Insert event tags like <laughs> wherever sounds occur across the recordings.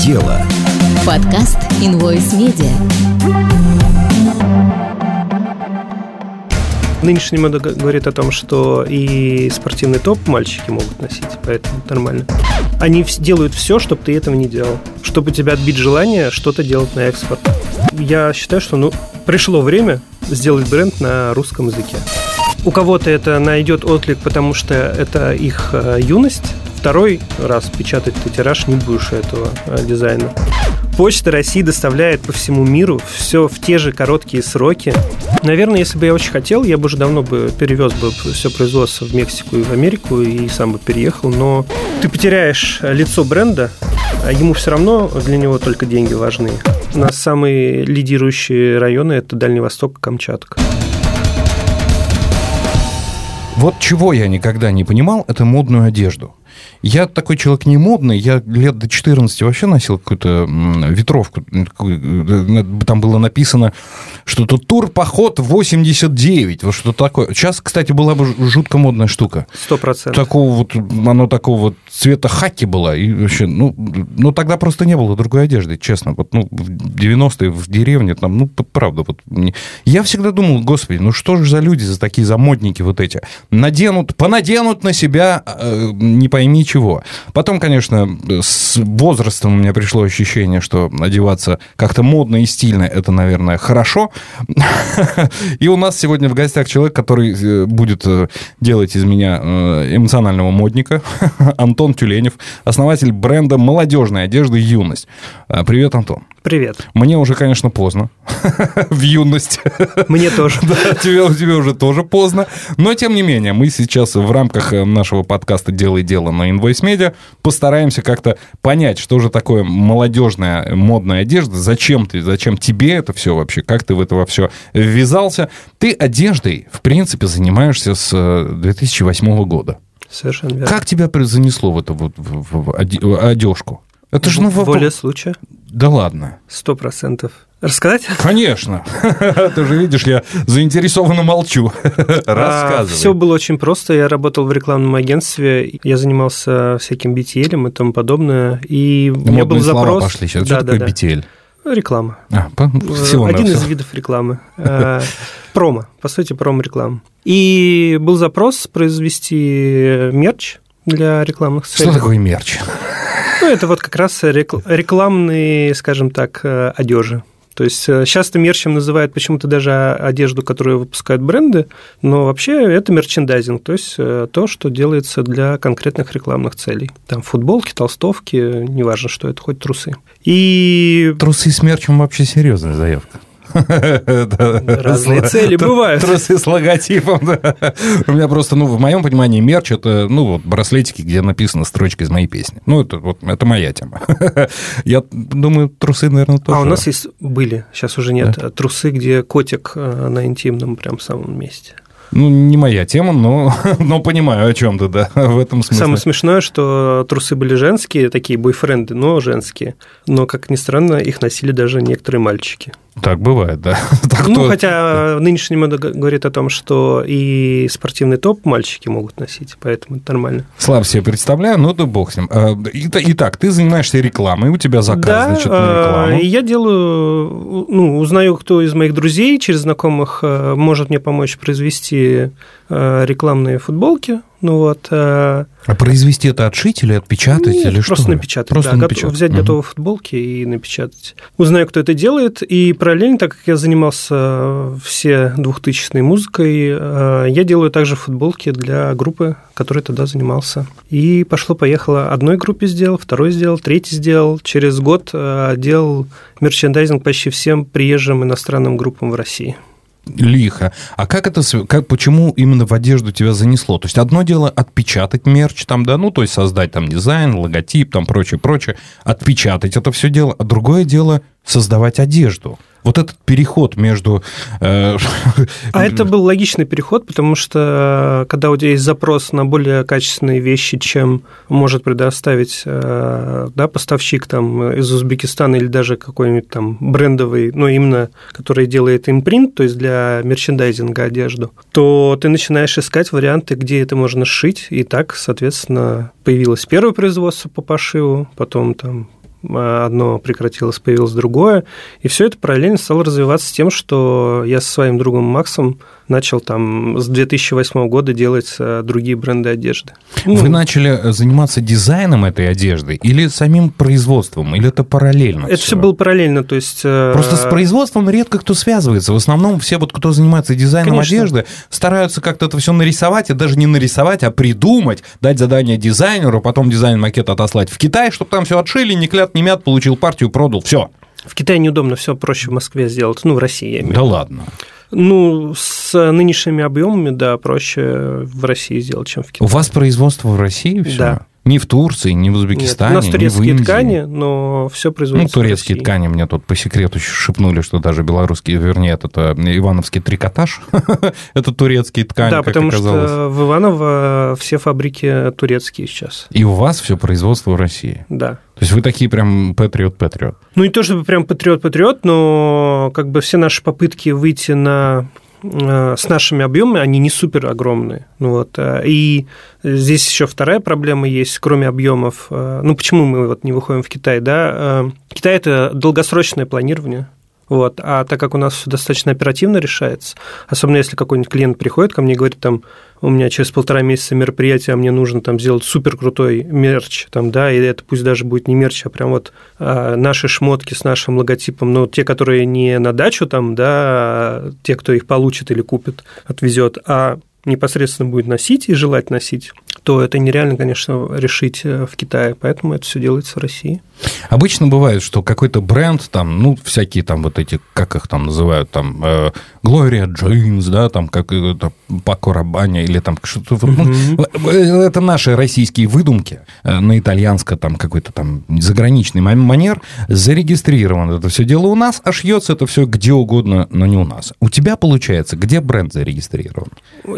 дело. Подкаст Invoice Media. Нынешняя мода говорит о том, что и спортивный топ мальчики могут носить, поэтому это нормально. Они делают все, чтобы ты этого не делал. Чтобы у тебя отбить желание что-то делать на экспорт. Я считаю, что ну, пришло время сделать бренд на русском языке. У кого-то это найдет отклик, потому что это их э, юность. Второй раз печатать ты тираж не будешь этого э, дизайна. Почта России доставляет по всему миру все в те же короткие сроки. Наверное, если бы я очень хотел, я бы уже давно бы перевез бы все производство в Мексику и в Америку и сам бы переехал. Но ты потеряешь э, лицо бренда, а ему все равно для него только деньги важны. У нас самые лидирующие районы – это Дальний Восток Камчатка. Вот чего я никогда не понимал, это модную одежду. Я такой человек не модный, я лет до 14 вообще носил какую-то ветровку. э, Там было написано что-то тур-поход 89, вот что такое. Сейчас, кстати, была бы жутко модная штука. Сто процентов. Такого вот, оно такого вот цвета хаки было. И вообще, ну, ну, тогда просто не было другой одежды, честно. Вот, ну, в 90-е в деревне, там, ну, правда, вот. не- Я всегда думал, господи, ну что же за люди, за такие замодники вот эти? Наденут, понаденут на себя э, не пойми чего. Потом, конечно, с возрастом у меня пришло ощущение, что одеваться как-то модно и стильно, это, наверное, хорошо. <laughs> И у нас сегодня в гостях человек, который э, будет э, делать из меня э, эмоционального модника, <laughs> Антон Тюленев, основатель бренда молодежной одежды «Юность». Привет, Антон. Привет. Мне уже, конечно, поздно <laughs> в юность. Мне тоже. <laughs> Да, тебе, тебе уже тоже поздно. Но, тем не менее, мы сейчас в рамках э, нашего подкаста «Делай дело» на Invoice Media постараемся как-то понять, что же такое молодежная э, модная одежда, зачем ты, зачем тебе это все вообще, как ты в это во все ввязался. Ты одеждой, в принципе, занимаешься с э, 2008 года. Совершенно верно. Как тебя занесло в эту вот в- в оде- одежку? Это же, ну, В во- воле случая. Да ладно. Сто процентов. Рассказать? <laughs> Конечно. <laughs> Ты же видишь, я заинтересованно молчу. Рассказывай. Все А, было очень просто. Я работал в рекламном агентстве, я занимался всяким BTL и тому подобное. И у меня был Модные слова запрос. пошли сейчас. Да, Что да, такое да. BTL? Реклама. А, по- всего Один из видов рекламы. <laughs> Э, Промо, по сути, промо-реклама. И был запрос произвести мерч для рекламных целей. Что такое мерч? Ну, это вот как раз рекл- рекламные, скажем так, э, одежи. То есть э, часто мерчем называют почему-то даже одежду, которую выпускают бренды, но вообще это мерчендайзинг, то есть э, то, что делается для конкретных рекламных целей. Там футболки, толстовки, неважно, что это, хоть трусы. И Трусы с мерчем вообще серьезная заявка. Разные цели бывают. Трусы с логотипом. У меня просто, ну, в моем понимании, мерч это, ну, вот браслетики, где написана строчка из моей песни. Ну, это вот, это моя тема. <laughs> Я думаю, трусы, наверное, тоже. а у нас есть были, сейчас уже нет, трусы, где котик э, на интимном прям самом месте. Ну, не моя тема, но, <laughs> но понимаю, о чем ты, да, в этом смысле. Самое смешное, что трусы были женские, такие бойфренды, но женские. Но, как ни странно, их носили даже некоторые мальчики. Так бывает, да. <laughs> Так ну, то- хотя нынешняя мода г- говорит о том, что и спортивный топ мальчики могут носить, поэтому это нормально. Слабо себе представляю, ну да бог с ним. Ит- Итак, ты занимаешься рекламой, у тебя заказ, да, значит, на э, рекламу. и я делаю, ну, узнаю, кто из моих друзей через знакомых э, может мне помочь произвести э, рекламные футболки. Ну вот, э, А произвести это отшить или отпечатать, Нет, или что? просто напечатать. Просто да, напечатать. взять Мгм. готовые футболки и напечатать. Узнаю, кто это делает. И параллельно, так как я занимался все двухтысячной музыкой, э, я делаю также футболки для группы, которой тогда занимался. И пошло-поехало. Одной группе сделал, второй сделал, третий сделал. Через год э, делал мерчендайзинг почти всем приезжим иностранным группам в России. Лихо. А как это, как, почему именно в одежду тебя занесло? То есть одно дело отпечатать мерч там, да, ну, то есть создать там дизайн, логотип, там прочее, прочее, отпечатать это все дело, а другое дело создавать одежду. Вот этот переход между... э, А <laughs> это был логичный переход, потому что э, когда у тебя есть запрос на более качественные вещи, чем может предоставить э, да, поставщик там, из Узбекистана или даже какой-нибудь там брендовый, но именно который делает импринт, то есть для мерчендайзинга одежду, то ты начинаешь искать варианты, где это можно сшить, и так, соответственно, появилось первое производство по пошиву, потом там одно прекратилось, появилось другое. И все это параллельно стало развиваться с тем, что я со своим другом Максом начал там с 2008 года делать э, другие бренды одежды. Вы ну, начали э, заниматься дизайном этой одежды или самим производством, или это параллельно? Это все, все было параллельно, то есть... Э, Просто с производством редко кто связывается. В основном все вот, кто занимается дизайном Конечно. одежды, стараются как-то это все нарисовать, и даже не нарисовать, а придумать, дать задание дизайнеру, потом дизайн-макет отослать в Китай, чтобы там все отшили, не клят, не мят, получил партию, продал, все. В Китае неудобно, все проще в Москве сделать, ну, в России, я имею Да ладно. Ну, с нынешними объемами, да, проще в России сделать, чем в Китае. У вас производство в России все? Да. Ни в Турции, ни в Узбекистане, Нет, у нас турецкие ни в Индии. ткани, но все производится Ну, турецкие ткани мне тут по секрету шепнули, что даже белорусские, вернее, это ивановский трикотаж, <laughs> это турецкие ткани, Да, потому что в Иваново все фабрики турецкие сейчас. И у вас все производство в России? Да. То есть вы такие прям патриот-патриот? Ну, не то чтобы прям патриот-патриот, но как бы все наши попытки выйти на Э, с нашими объемами они не супер огромные. Ну, вот. Э, и здесь еще вторая проблема есть, кроме объемов. Э, ну, почему мы вот не выходим в Китай? Да? Китай – это долгосрочное планирование. Вот. А так как у нас все достаточно оперативно решается, особенно если какой-нибудь клиент приходит ко мне и говорит, там, у меня через полтора месяца мероприятие, а мне нужно там сделать супер крутой мерч, там, да, и это пусть даже будет не мерч, а прям вот а, наши шмотки с нашим логотипом, но те, которые не на дачу там, да, те, кто их получит или купит, отвезет, а непосредственно будет носить и желать носить, то это нереально, конечно, решить э, в Китае, поэтому это все делается в России. Обычно бывает, что какой-то бренд, там, ну, всякие там вот эти, как их там называют, там, э, Gloria Jeans, да, там, как это, Пако Рабаня, или там что-то, mm-hmm. это наши российские выдумки э, на итальянско, там, какой-то там заграничный манер, зарегистрировано это все дело у нас, а шьется это все где угодно, но не у нас. У тебя, получается, где бренд зарегистрирован?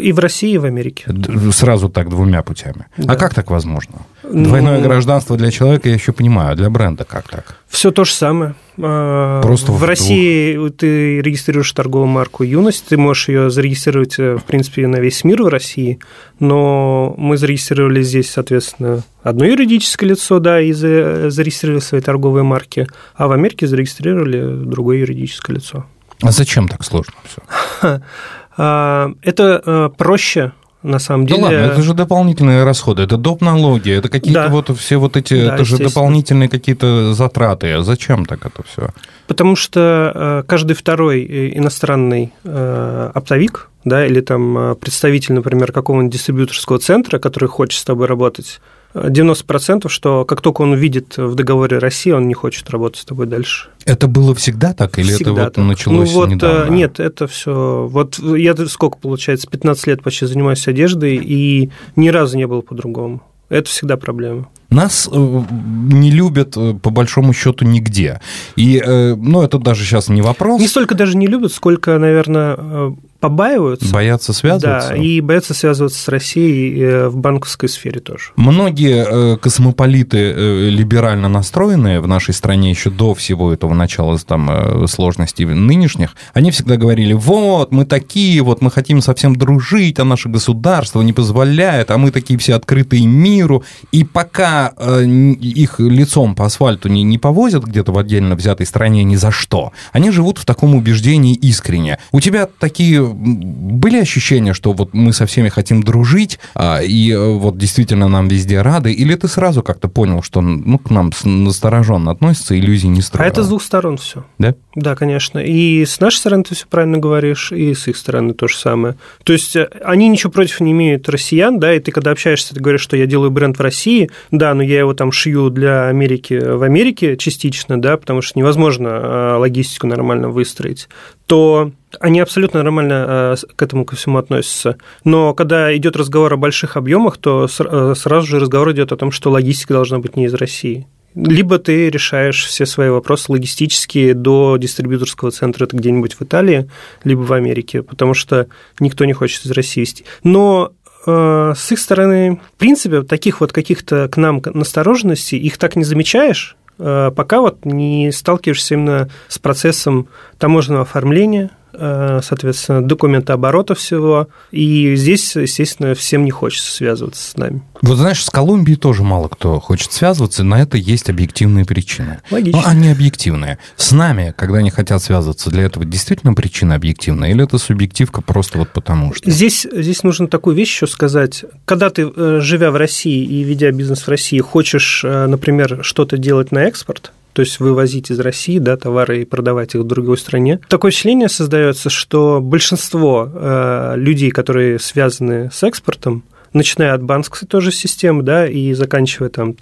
И в России, и в Америке. Сразу так двумя путями. А да. А как так возможно? Двойное ну, гражданство для человека я еще понимаю, для бренда как так? Все то же самое. А, Просто в, в России двух. ты регистрируешь торговую марку «Юность», ты можешь ее зарегистрировать, э, в принципе, на весь мир в России, но мы зарегистрировали здесь, соответственно, одно юридическое лицо, да, и зарегистрировали свои торговые марки, а в Америке зарегистрировали другое юридическое лицо. А зачем так сложно все? <laughs> А, это э, проще на самом деле. Да ладно, это же дополнительные расходы, это доп. налоги, это какие-то да. вот все вот эти, да, это же дополнительные какие-то затраты. А зачем так это все? Потому что э, каждый второй э, иностранный оптовик, да, или там представитель, например, какого-нибудь дистрибьюторского центра, который хочет с тобой работать, 90%, что как только он увидит в договоре России, он не хочет работать с тобой дальше. Это было всегда так или всегда это вот так. началось ну, вот, э, недавно? Нет, это все. Вот я сколько получается, 15 лет почти занимаюсь одеждой, и ни разу не было по-другому. Это всегда проблема. Нас э, не любят, э, по большому счету, нигде. И, ну, это даже сейчас не вопрос. Не столько даже не любят, сколько, наверное, побаиваются. Боятся связываться. Да, и боятся связываться с Россией э, в банковской сфере тоже. Многие э, космополиты э, либерально настроенные в нашей стране еще до всего этого начала там сложностей нынешних, они всегда говорили, вот, мы такие, вот мы хотим совсем дружить, а наше государство не позволяет, а мы такие все открытые миру. И пока их лицом по асфальту не, не повозят где-то в отдельно взятой стране ни за что, они живут в таком убеждении искренне. У тебя такие были ощущения, что вот мы со всеми хотим дружить, а, и э, вот действительно нам везде рады, или ты сразу как-то понял, что ну, к нам настороженно относятся, иллюзий не строят? А это с двух сторон все. Да? Да, конечно. И с нашей стороны ты все правильно говоришь, и с их стороны то же самое. То есть э, они ничего против не имеют россиян, да, и ты когда общаешься, ты говоришь, что я делаю бренд в России, да, но я его там шью для Америки в Америке частично, да, потому что невозможно а, логистику нормально выстроить, то они абсолютно нормально э, к этому ко всему относятся. Но когда идет разговор о больших объемах, то э, сразу же разговор идет о том, что логистика должна быть не из России. Либо ты решаешь все свои вопросы логистические до дистрибьюторского центра, это где-нибудь в Италии, либо в Америке, потому что никто не хочет из России вести. Но э, с их стороны, в принципе, таких вот каких-то к нам настороженностей, их так не замечаешь, пока вот не сталкиваешься именно с процессом таможенного оформления, э, соответственно, документооборота всего. И здесь, естественно, всем не хочется связываться с нами. Вот знаешь, с Колумбией тоже мало кто хочет связываться, на это есть объективные причины. Логично. Но они объективные. С нами, когда они хотят связываться, для этого действительно причина объективная? Или это субъективка просто вот потому что? Здесь, здесь нужно такую вещь еще сказать. Когда ты, э, живя в России и ведя бизнес в России, хочешь, э, например, что-то делать на экспорт, то есть вывозить из России да, товары и продавать их в другой стране. Такое впечатление создается, что большинство э, людей, которые связаны с экспортом, начиная от банковской тоже системы, да, и заканчивая там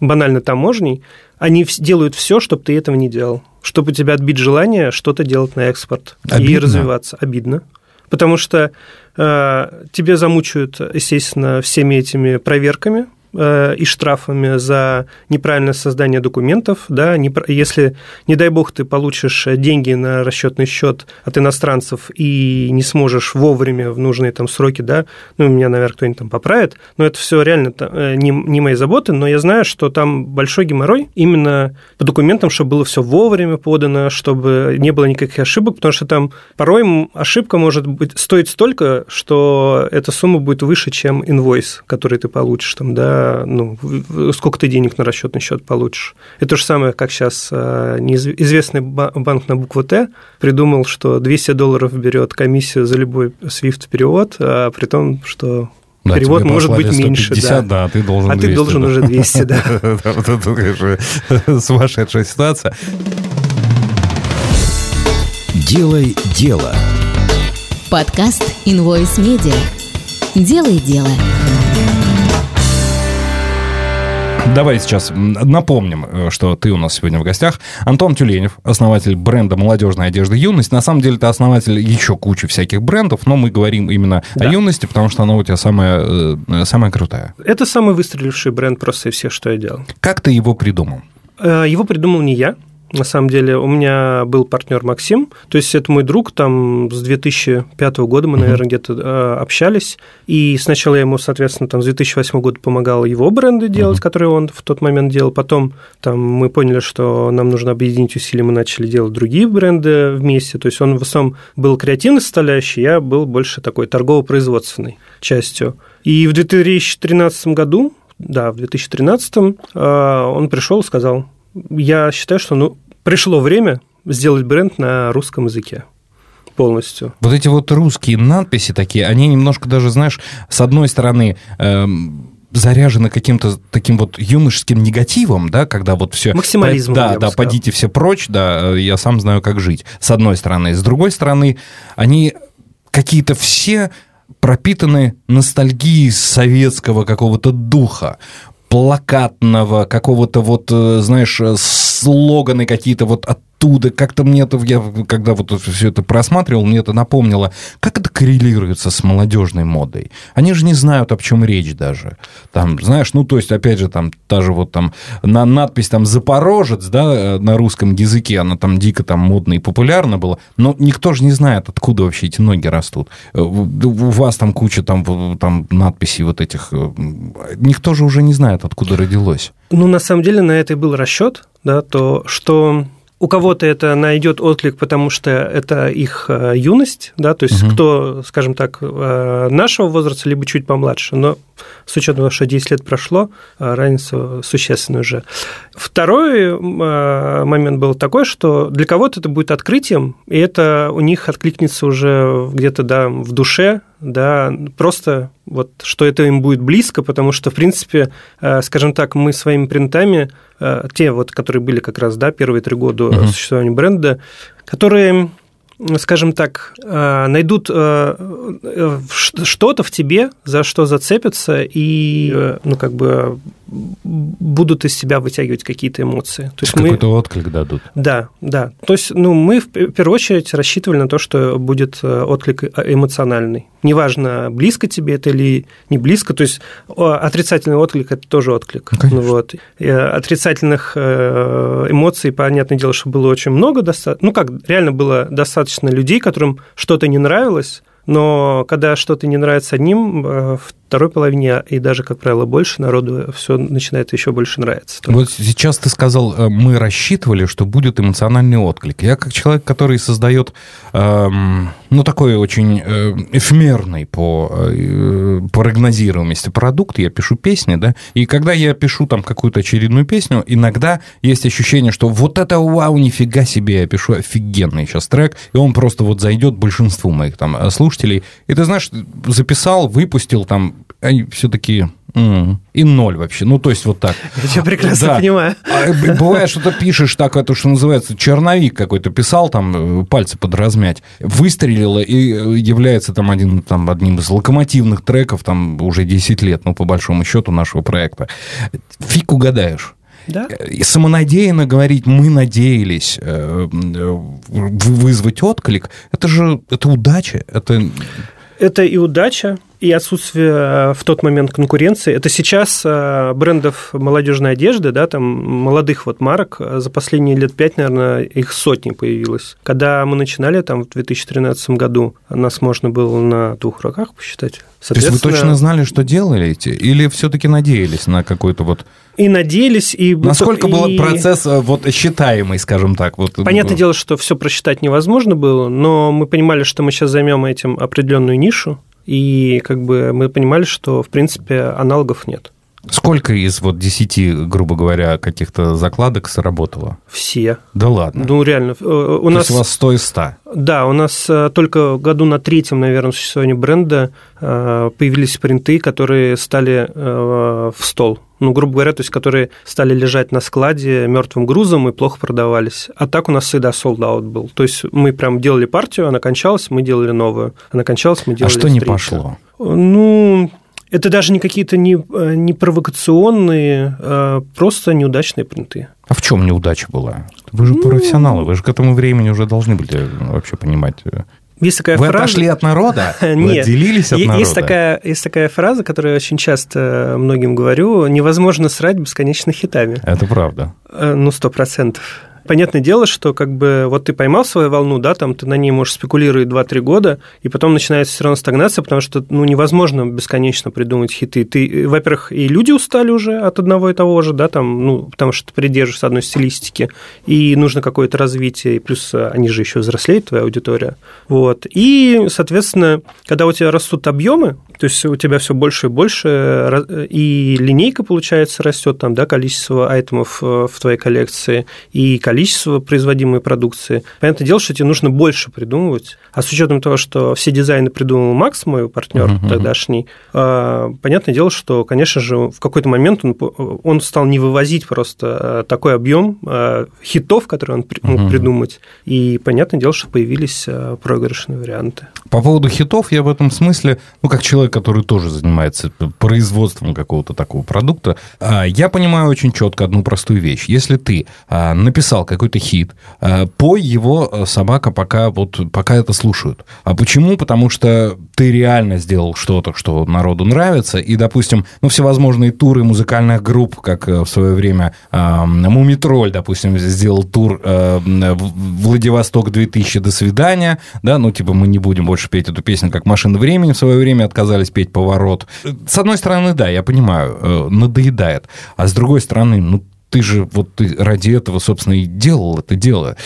банально таможней, они делают все, чтобы ты этого не делал, чтобы у тебя отбить желание что-то делать на экспорт Обидно. и развиваться. Обидно. Потому что э, тебе замучают, естественно, всеми этими проверками, и штрафами за неправильное создание документов, да, если, не дай бог, ты получишь деньги на расчетный счет от иностранцев и не сможешь вовремя в нужные там сроки, да, ну, меня, наверное, кто-нибудь там поправит, но это все реально э, не, не мои заботы, но я знаю, что там большой геморрой именно по документам, чтобы было все вовремя подано, чтобы не было никаких ошибок, потому что там порой ошибка может быть стоить столько, что эта сумма будет выше, чем инвойс, который ты получишь там, да, ну, сколько ты денег на расчетный счет получишь. Это то же самое, как сейчас э, известный банк на букву Т придумал, что 200 долларов берет комиссию за любой SWIFT-перевод, а при том, что да, Перевод может быть 150, меньше, да. да, а ты должен А 200, ты должен да. уже 200, да. <laughs> Это, конечно, сумасшедшая ситуация. Делай дело. Подкаст Invoice Media. Делай дело. Давай сейчас напомним, э, что ты у нас сегодня в гостях. Антон Тюленев, основатель бренда молодежной одежды «Юность». На самом деле, ты основатель еще кучи всяких брендов, но мы говорим именно да. о «Юности», потому что она у тебя самая, э, самая крутая. Это самый выстреливший бренд просто из всех, что я делал. Как ты его придумал? Э, его придумал не я. На самом деле у меня был партнер Максим, то есть это мой друг, там с 2005 года мы, наверное, где-то э, общались, и сначала я ему, соответственно, там с 2008 года помогал его бренды делать, которые он в тот момент делал, потом там мы поняли, что нам нужно объединить усилия, мы начали делать другие бренды вместе, то есть он в основном был креативной составляющей, я был больше такой торгово-производственной частью. И в 2013 году да, в 2013 э, он пришел и сказал, я считаю, что ну, пришло время сделать бренд на русском языке полностью. Вот эти вот русские надписи такие, они немножко даже, знаешь, с одной стороны... Эм заряжены каким-то таким вот юношеским негативом, да, когда вот все... Максимализмом, Да, да, подите все прочь, да, я сам знаю, как жить, с одной стороны. С другой стороны, они какие-то все пропитаны ностальгией советского какого-то духа плакатного, какого-то вот, э, знаешь, э, слоганы какие-то вот от оттуда, как-то мне это, я когда вот все это просматривал, мне это напомнило, как это коррелируется с молодежной модой. Они же не знают, о чем речь даже. Там, знаешь, ну, то есть, опять же, там, та же вот там, на надпись там «Запорожец», да, на русском языке, она там дико там модно и популярна была, но никто же не знает, откуда вообще эти ноги растут. Э, у вас там куча там, там надписей вот этих, э, никто же уже не знает, откуда родилось. Ну, на самом деле, на это и был расчет, да, то, что у кого-то это найдет отклик, потому что это их э, юность, да, то есть угу. кто, скажем так, э, нашего возраста, либо чуть помладше, но с учетом того, что 10 лет прошло, э, разница существенная уже. Второй момент был такой, что для кого-то это будет открытием, и это у них откликнется уже где-то да, в душе, да, просто вот что это им будет близко, потому что, в принципе, э, скажем так, мы своими принтами, э, те вот, которые были как раз, да, первые три года uh-huh. существования бренда, которые скажем так, э, найдут что-то в тебе, за что зацепятся и, ну, как бы будут из себя вытягивать какие-то эмоции. То есть Какой-то мы... отклик дадут. Да, да. То есть, ну, мы в первую очередь рассчитывали на то, что будет э, отклик э, эмоциональный. Неважно, близко тебе это или не близко. То есть отрицательный отклик – это тоже отклик. Ну, вот. И отрицательных э, эмоций, понятное дело, что было очень много. Ну, как, реально было достаточно людей, которым что-то не нравилось, но когда что-то не нравится одним, второй половине, и даже, как правило, больше народу все начинает еще больше нравиться. Только. Вот сейчас ты сказал, э, мы рассчитывали, что будет эмоциональный отклик. Я как человек, который создает, эм, ну, такой очень э, эфемерный по э, прогнозируемости продукт, я пишу песни, да, и когда я пишу там какую-то очередную песню, иногда есть ощущение, что вот это вау, нифига себе, я пишу офигенный сейчас трек, и он просто вот зайдет большинству моих там слушателей. И ты знаешь, записал, выпустил там, они все таки Mm. И ноль вообще. Ну, то есть вот так. Я тебя прекрасно да. понимаю. А, бывает, что ты пишешь так, это что называется, черновик какой-то писал, там, э, пальцы подразмять, выстрелило, и э, является там, один, там одним из локомотивных треков, там, уже 10 лет, ну, по большому счету, нашего проекта. Фиг угадаешь. Да? Самонадеянно говорить, мы надеялись э, вызвать отклик, это же это удача, это... Это и удача, и отсутствие э, в тот момент конкуренции. Это сейчас э, брендов молодежной одежды, да, там молодых вот марок э, за последние лет пять, наверное, их сотни появилось. Когда мы начинали там в 2013 году, нас можно было на двух руках посчитать. То есть вы точно знали, что делаете? Или все-таки надеялись на какой-то вот... И надеялись, и... Насколько и... был процесс вот считаемый, скажем так? Вот... Понятное дело, что все просчитать невозможно было, но мы понимали, что мы сейчас займем этим определенную нишу, и как бы мы понимали, что, в принципе, аналогов нет. Сколько из вот 10, грубо говоря, каких-то закладок сработало? Все. Да ладно? Ну, реально. Э, у То нас... есть у вас 100 из 100? Да, у нас э, только году на третьем, наверное, существования бренда э, появились принты, которые стали в стол ну, грубо говоря, то есть которые стали лежать на складе мертвым грузом и плохо продавались. А так у нас всегда sold out был. То есть мы прям делали партию, она кончалась, мы делали новую. Она кончалась, мы делали А что не пошло? Ну, это даже не какие-то не, э, не провокационные, а просто неудачные принты. А в чем неудача была? Вы же ну... профессионалы, вы же к этому времени уже должны были вообще понимать. Э, есть такая Вы фраза... отошли от народа? <laughs> Вы отделились от народа? Есть такая, есть такая фраза, которую я очень часто многим говорю. Невозможно срать бесконечно хитами. Это правда. Э, ну, сто процентов. Понятное дело, что как бы вот ты поймал свою волну, да, там ты на ней можешь спекулировать 2-3 года, и потом начинается все равно стагнация, потому что ну, невозможно бесконечно придумать хиты. Ты, во-первых, и люди устали уже от одного и того же, да, там, ну, потому что ты придерживаешься одной стилистики, и нужно какое-то развитие, и плюс они же еще взрослеют, твоя аудитория. Вот. И, соответственно, когда у тебя растут объемы, то есть у тебя все больше и больше, и линейка, получается, растет, там, да, количество айтемов э, в твоей коллекции, и количество количество производимой продукции. Понятное дело, что тебе нужно больше придумывать. А с учетом того, что все дизайны придумал Макс, мой партнер uh-huh. тогдашний, а, понятное дело, что, конечно же, в какой-то момент он, он стал не вывозить просто а, такой объем а, хитов, которые он мог uh-huh. придумать. И понятное дело, что появились проигрышные варианты. По поводу хитов я в этом смысле, ну, как человек, который тоже занимается производством какого-то такого продукта, я понимаю очень четко одну простую вещь. Если ты написал написал какой-то хит, э, пой его э, собака пока, вот, пока это слушают. А почему? Потому что ты реально сделал что-то, что народу нравится, и, допустим, ну, всевозможные туры музыкальных групп, как э, в свое время э, Мумитроль, допустим, сделал тур э, Владивосток 2000 «До свидания», да, ну, типа, мы не будем больше петь эту песню, как «Машина времени» в свое время отказались петь «Поворот». С одной стороны, да, я понимаю, э, надоедает, а с другой стороны, ну, ты же вот ты ради этого, собственно, и делал это дело.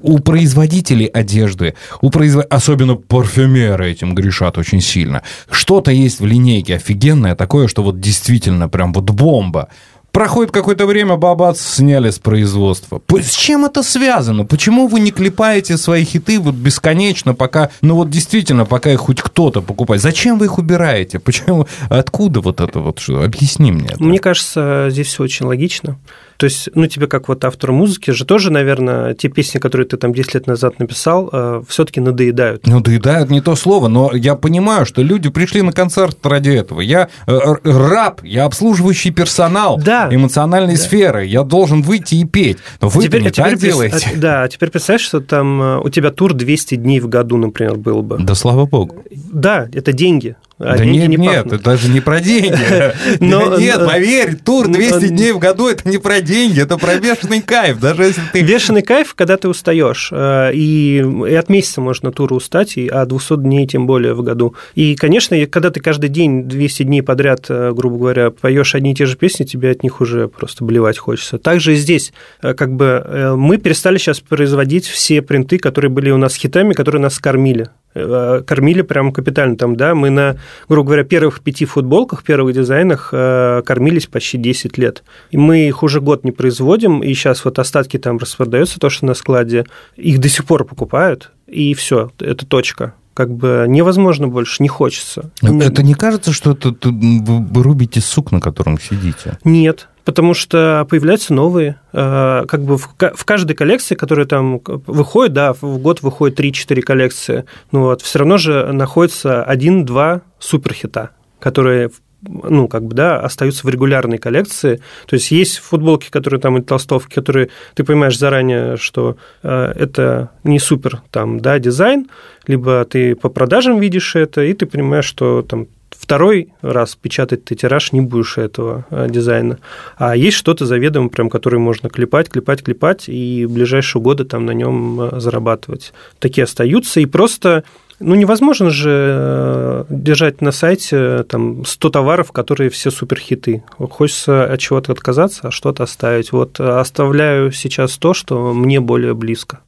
У производителей одежды, у производ... особенно парфюмеры этим грешат очень сильно. Что-то есть в линейке офигенное такое, что вот действительно прям вот бомба. Проходит какое-то время, бабац, сняли с производства. С чем это связано? Почему вы не клепаете свои хиты вот бесконечно, пока, ну вот действительно, пока их хоть кто-то покупает? Зачем вы их убираете? Почему? Откуда вот это вот? Что? Объясни мне. Это. Мне кажется, здесь все очень логично. То есть, ну, тебе как вот автору музыки же тоже, наверное, те песни, которые ты там 10 лет назад написал, э, все-таки надоедают. Ну, надоедают не то слово, но я понимаю, что люди пришли на концерт ради этого. Я э, раб, я обслуживающий персонал да. эмоциональной да. сферы, я должен выйти и петь. Но вы теперь, не а так делаете. А, да, а теперь представь, что там э, у тебя тур 200 дней в году, например, был бы. Да слава богу. Да, это деньги А да нет, не нет, пахнут. это даже не про деньги. <laughs> Но- Нет, поверь, тур но- 200 дней в году это не про деньги, это про бешеный кайф. Даже если ты... Бешеный кайф, когда ты устаешь. э, И, и от месяца можно тура устать, и а 200 дней тем более в году. И, конечно, когда ты каждый день, 200 дней подряд, э, грубо говоря, поешь одни и те же песни, тебе от них уже просто блевать хочется. Также и здесь, э, как бы, э, мы перестали сейчас производить все принты, которые были у нас хитами, которые нас кормили. Э, Кормили прям капитально там, да, мы на, грубо говоря, первых пяти футболках, первых дизайнах э, кормились почти 10 лет. И мы их уже год не производим, и сейчас вот остатки там распродаются, то, что на складе, их до сих пор покупают, и все, это точка. Как бы невозможно больше, не хочется. Это не кажется, что это вы рубите сук, на котором сидите? Нет, потому что появляются новые. э, Как бы в ка- в каждой коллекции, которая там выходит, да, в год выходит 3-4 коллекции, ну вот, все равно же находится один-два суперхита, которые ну, как бы, да, остаются в регулярной коллекции. То есть есть футболки, которые там, и толстовки, которые ты понимаешь заранее, что э, это не супер там, да, дизайн, либо ты по продажам видишь это, и ты понимаешь, что там второй раз печатать ты тираж не будешь этого э, дизайна. А есть что-то заведомо, прям, которое можно клепать, клепать, клепать, и в ближайшие годы там на нем э, зарабатывать. Такие остаются, и просто ну, невозможно же э, держать на сайте там 100 товаров, которые все суперхиты. Хочется от чего-то отказаться, а что-то оставить. Вот оставляю сейчас то, что мне более близко.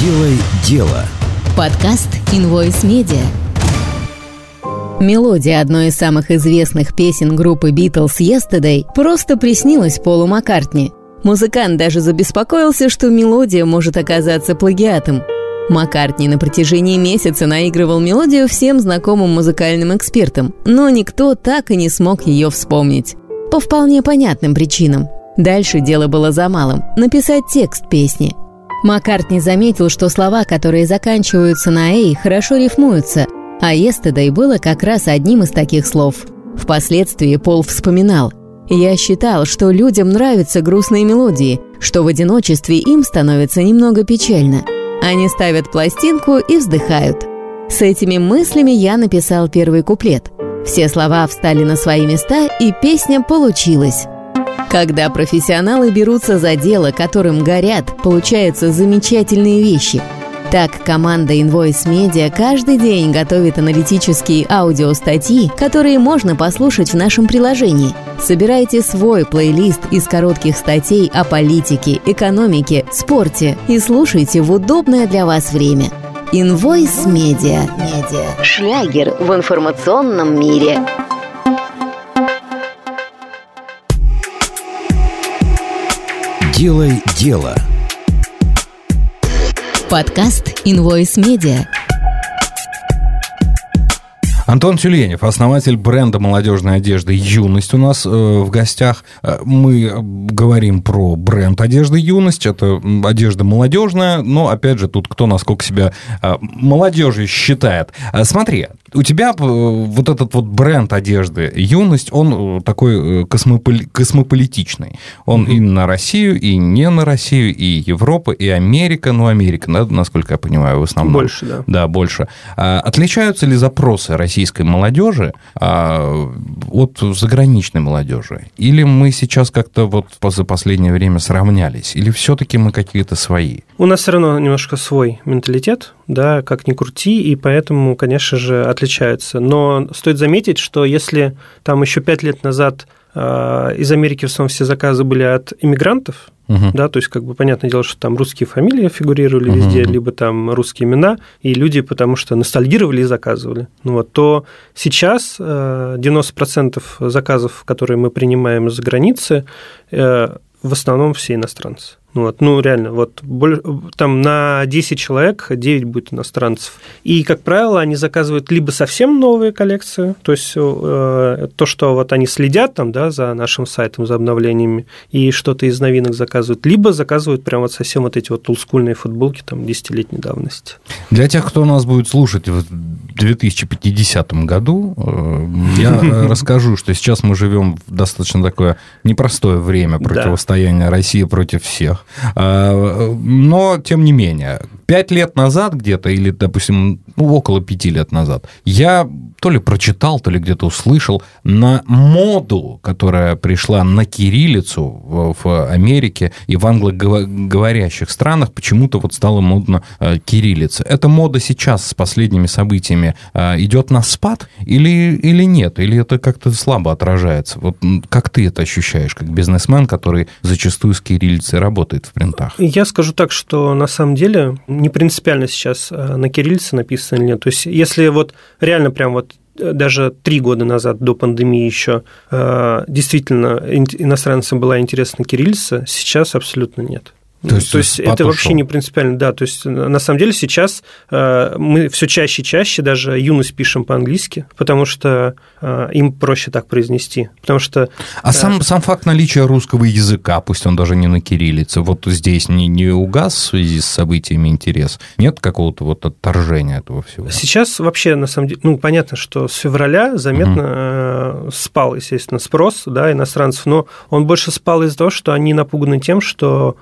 Делай дело. Подкаст Invoice Media. Мелодия одной из самых известных песен группы Beatles «Yesterday» просто приснилась Полу Маккартни. Музыкант даже забеспокоился, что мелодия может оказаться плагиатом. Маккартни на протяжении месяца наигрывал мелодию всем знакомым музыкальным экспертам, но никто так и не смог ее вспомнить. По вполне понятным причинам. Дальше дело было за малым – написать текст песни. Маккартни заметил, что слова, которые заканчиваются на «эй», хорошо рифмуются, а «yesterday» было как раз одним из таких слов. Впоследствии Пол вспоминал «Я считал, что людям нравятся грустные мелодии, что в одиночестве им становится немного печально. Они ставят пластинку и вздыхают. С этими мыслями я написал первый куплет. Все слова встали на свои места, и песня получилась. Когда профессионалы берутся за дело, которым горят, получаются замечательные вещи. Так, команда Invoice Media каждый день готовит аналитические аудиостатьи, которые можно послушать в нашем приложении. Собирайте свой плейлист из коротких статей о политике, экономике, спорте и слушайте в удобное для вас время. Invoice Media. Media. Шлягер в информационном мире. Делай дело. Подкаст Invoice Media. Антон Тюленев, основатель бренда молодежной одежды «Юность» у нас э, в гостях. Э, Мы говорим про бренд одежды «Юность». Это одежда молодежная, но, опять же, тут кто насколько себя э, молодежью считает. Э, Смотри, у тебя э, вот этот вот бренд одежды «Юность», он э, такой космополи- космополитичный. Он и на Россию, и не на Россию, и Европа, и Америка. Ну, Америка, да, насколько я понимаю, в основном. Больше, да. Да, больше. А отличаются ли запросы российской молодежи а, от заграничной молодежи? Или мы сейчас как-то вот за последнее время сравнялись? Или все-таки мы какие-то свои? У нас все равно немножко свой менталитет, да, как ни крути, и поэтому, конечно же, отличаются. Но стоит заметить, что если там еще пять лет назад из Америки в основном все заказы были от иммигрантов, Мгм. да, то есть, как бы, понятное дело, что там русские фамилии фигурировали Мгм. везде, либо там русские имена, и люди потому что ностальгировали и заказывали. Ну вот, то сейчас э, 90% заказов, которые мы принимаем из-за границы, э, в основном все иностранцы. Ну, вот, ну, реально, вот там на 10 человек 9 будет иностранцев. И, как правило, они заказывают либо совсем новые коллекции, то есть э, то, что вот они следят там, да, за нашим сайтом, за обновлениями, и что-то из новинок заказывают, либо заказывают прям вот совсем вот эти вот олдскульные футболки там 10-летней давности. Для тех, кто нас будет слушать в 2050 году, э, я <laughs> расскажу, что сейчас мы живем в достаточно такое непростое время противостояния России против всех. А, но, тем не менее, пять лет назад где-то, или, допустим, ну, около пяти лет назад, я то ли прочитал, то ли где-то услышал на моду, которая пришла на кириллицу в Америке и в англоговорящих странах, почему-то вот стало модно э, кириллица. Эта мода сейчас с последними событиями э, идет на спад или, или нет? Или это как-то слабо отражается? Вот как ты это ощущаешь, как бизнесмен, который зачастую с кириллицей работает в принтах? Я скажу так, что на самом деле не принципиально сейчас э, на кириллице написано или нет. То есть если вот реально прям вот э, даже три года назад, до пандемии еще, э, действительно иностранцам была интересна кириллица, сейчас абсолютно нет. То есть, то есть это вообще не принципиально, да. То есть на самом деле сейчас э, мы все чаще и чаще даже юность пишем по-английски, потому что э, им проще так произнести. Потому что... А э, сам, сам факт наличия русского языка, пусть он даже не на кириллице, вот здесь не, не угас в связи с событиями интерес? Нет какого-то вот отторжения этого всего? Сейчас вообще, на самом деле, ну, понятно, что с февраля заметно угу. спал, естественно, спрос да, иностранцев, но он больше спал из-за того, что они напуганы тем, что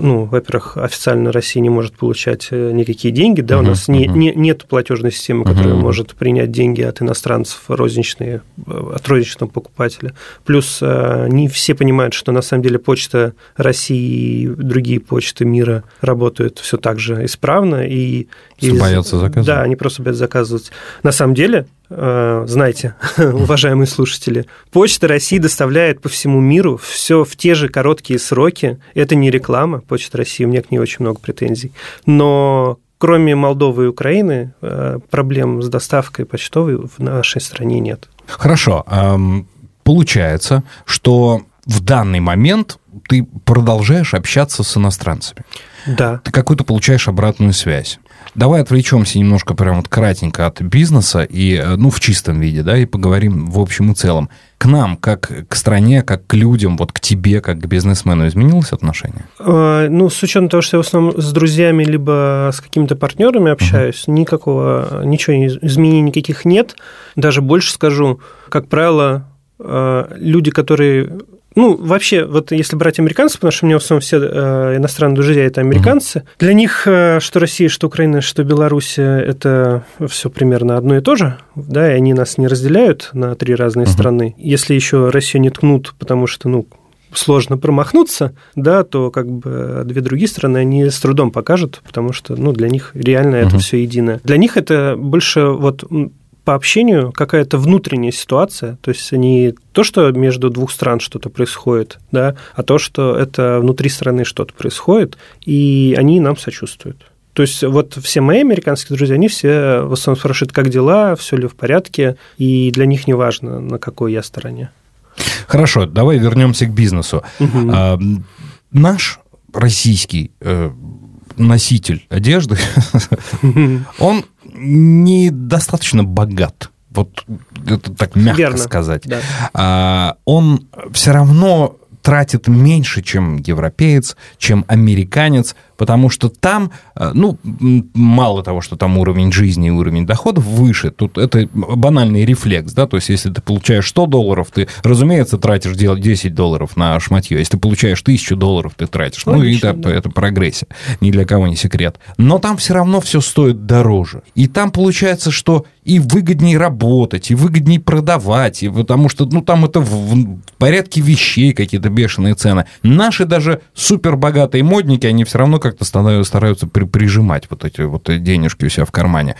ну, во-первых, официально Россия не может получать э, никакие деньги, да, uh-huh, у нас uh-huh. не, не, нет платежной системы, которая uh-huh. может принять деньги от иностранцев розничные, э, от розничного покупателя. Плюс не все понимают, что на самом деле почта России и другие почты мира работают все так же исправно. И, и боятся заказывать. Да, они просто боятся заказывать. На самом деле, Э, знаете, <laughs> уважаемые слушатели, Почта России доставляет по всему миру все в те же короткие сроки. Это не реклама Почта России, у меня к ней очень много претензий. Но кроме Молдовы и Украины э, проблем с доставкой почтовой в нашей стране нет. Хорошо. Получается, что в данный момент ты продолжаешь общаться с иностранцами. Да. Ты какую-то получаешь обратную связь. Давай отвлечемся немножко прям вот кратенько от бизнеса и, э, ну, в чистом виде, да, и поговорим в общем и целом. К нам, как к стране, как к людям, вот к тебе, как к бизнесмену, изменилось отношение? А, ну, с учетом того, что я в основном с друзьями либо с какими-то партнерами общаюсь, uh-huh. никакого, ничего, изменений никаких нет. Даже больше скажу, как правило, э, люди, которые ну, вообще, вот если брать американцев, потому что у меня в основном все э, иностранные друзья это американцы, uh-huh. для них э, что Россия, что Украина, что Беларусь это все примерно одно и то же, да, и они нас не разделяют на три разные uh-huh. страны. Если еще Россию не ткнут, потому что, ну, сложно промахнуться, да, то как бы две другие страны они с трудом покажут, потому что, ну, для них реально uh-huh. это все единое. Для них это больше вот по общению какая-то внутренняя ситуация, то есть не то, что между двух стран что-то происходит, да, а то, что это внутри страны что-то происходит, и они нам сочувствуют. То есть вот все мои американские друзья, они все в основном спрашивают, как дела, все ли в порядке, и для них не важно, на какой я стороне. Хорошо, давай вернемся к бизнесу. Угу. А, наш российский э, носитель одежды, <laughs> он недостаточно богат. Вот это так мягко Верно, сказать. Да. А, он все равно тратит меньше, чем европеец, чем американец, потому что там, э, ну, мало того, что там уровень жизни и уровень доходов выше, тут это банальный рефлекс, да, то есть если ты получаешь 100 долларов, ты, разумеется, тратишь 10 долларов на шматье, если ты получаешь 1000 долларов, ты тратишь, Логично, ну, и это, да. это прогрессия, ни для кого не секрет. Но там все равно все стоит дороже, и там получается, что и выгоднее работать, и выгоднее продавать, и потому что, ну, там это в, порядке вещей какие-то бешеные цены. Наши даже супербогатые модники, они все равно как-то стараются при, прижимать вот эти вот денежки у себя в кармане.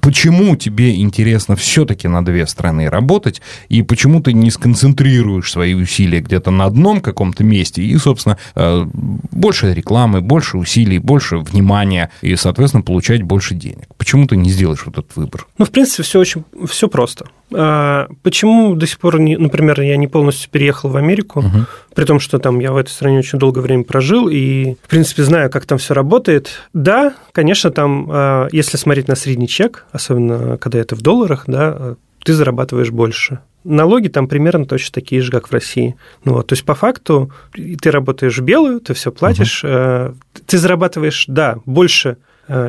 Почему тебе интересно все-таки на две страны работать, и почему ты не сконцентрируешь свои усилия где-то на одном каком-то месте, и, собственно, э, больше рекламы, больше усилий, больше внимания, и, соответственно, получать больше денег? Почему ты не сделаешь вот этот выбор? Ну, в принципе, все очень все просто. А почему до сих пор, не, например, я не полностью переехал в Америку, угу. при том, что там я в этой стране очень долгое время прожил и, в принципе, знаю, как там все работает. Да, конечно, там, а, если смотреть на средний чек, особенно когда это в долларах, да, ты зарабатываешь больше. Налоги там примерно точно такие же, как в России. Ну, вот, то есть, по факту, ты работаешь белую, ты все платишь, угу. ты зарабатываешь, да, больше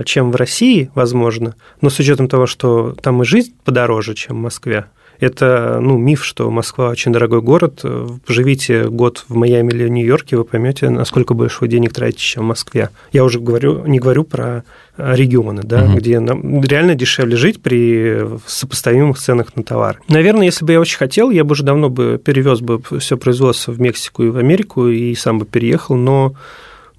чем в России, возможно, но с учетом того, что там и жизнь подороже, чем в Москве, Это ну, миф, что Москва очень дорогой город. Поживите год в Майами или Нью-Йорке, вы поймете, насколько больше вы денег тратите, чем в Москве. Я уже говорю, не говорю про регионы, да, угу. где нам реально дешевле жить при сопоставимых ценах на товар. Наверное, если бы я очень хотел, я бы уже давно бы перевез бы все производство в Мексику и в Америку и сам бы переехал, но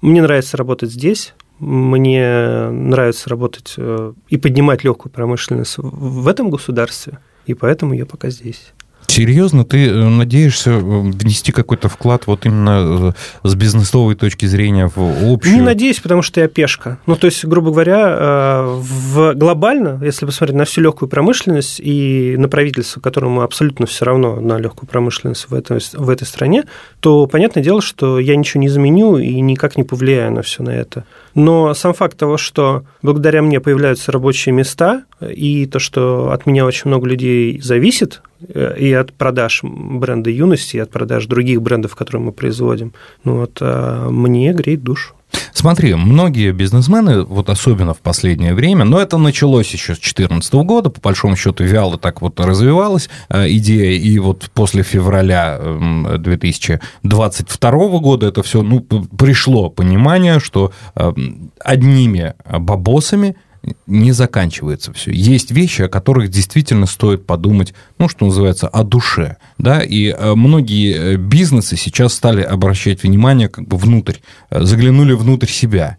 мне нравится работать здесь, мне нравится работать э, и поднимать легкую промышленность в этом государстве, и поэтому я пока здесь. Серьезно, ты э, надеешься э, внести какой-то вклад вот именно э, с бизнесовой точки зрения в общую? Не надеюсь, потому что я пешка. Ну, то есть, грубо говоря, в глобально, если посмотреть на всю легкую промышленность и на правительство, которому абсолютно все равно на легкую промышленность в, этой в этой стране, то понятное дело, что я ничего не заменю и никак не повлияю на все на это. Но сам факт того, что благодаря мне появляются рабочие места, и то, что от меня очень много людей зависит, и от продаж бренда юности, и от продаж других брендов, которые мы производим, ну вот, а мне греет душу. Смотри, многие бизнесмены, вот особенно в последнее время, но это началось еще с 2014 года, по большому счету вяло так вот развивалась э, идея, и вот после февраля 2022 года это все, ну, пришло понимание, что э, одними бабосами не заканчивается все. Есть вещи, о которых действительно стоит подумать, ну, что называется, о душе. Да? И э, многие э, бизнесы сейчас стали обращать внимание как бы внутрь, э, заглянули внутрь себя.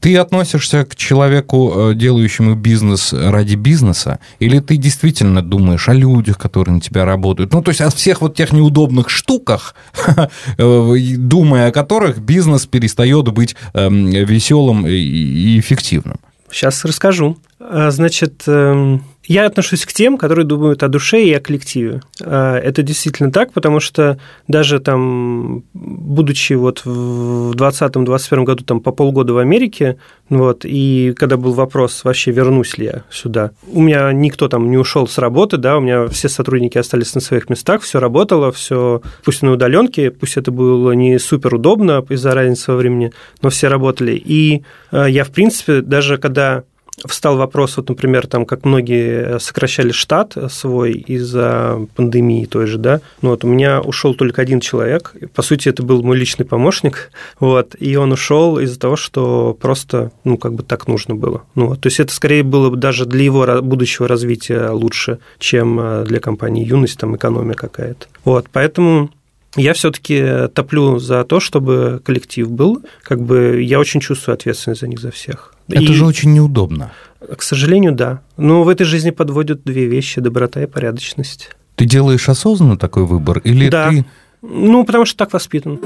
Ты относишься к человеку, делающему бизнес ради бизнеса, или ты действительно думаешь о людях, которые на тебя работают? Ну, то есть о всех вот тех неудобных штуках, <laughs> думая о которых бизнес перестает быть эм, веселым и эффективным. Сейчас расскажу. А, значит, эм, я отношусь к тем, которые думают о душе и о коллективе. А, это действительно так, потому что даже там, будучи вот в 2020-2021 году там по полгода в Америке, вот, и когда был вопрос, вообще вернусь ли я сюда, у меня никто там не ушел с работы, да, у меня все сотрудники остались на своих местах, все работало, все, пусть на удаленке, пусть это было не супер удобно из-за разницы во времени, но все работали. И а, я, в принципе, даже когда встал вопрос, вот, например, там, как многие сокращали штат свой из-за пандемии той же, да, ну вот у меня ушел только один человек, по сути, это был мой личный помощник, <laughs> вот, и он ушел из-за того, что просто, ну, как бы так нужно было. Ну, вот, то есть это скорее было бы даже для его будущего развития лучше, чем э, для компании юность, там, экономия какая-то. Вот, поэтому я все-таки топлю за то, чтобы коллектив был. Как бы я очень чувствую ответственность за них за всех. Это и, же очень неудобно. К сожалению, да. Но в этой жизни подводят две вещи – доброта и порядочность. Ты делаешь осознанно такой выбор? Или да. ты... Ну, потому что так воспитан.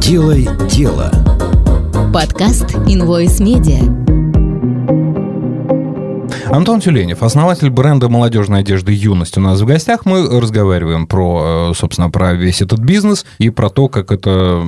Делай дело. Подкаст Invoice Media. Антон Тюленев, основатель бренда молодежной одежды «Юность» у нас в гостях. Мы разговариваем про, э, собственно, про весь этот бизнес и про то, как это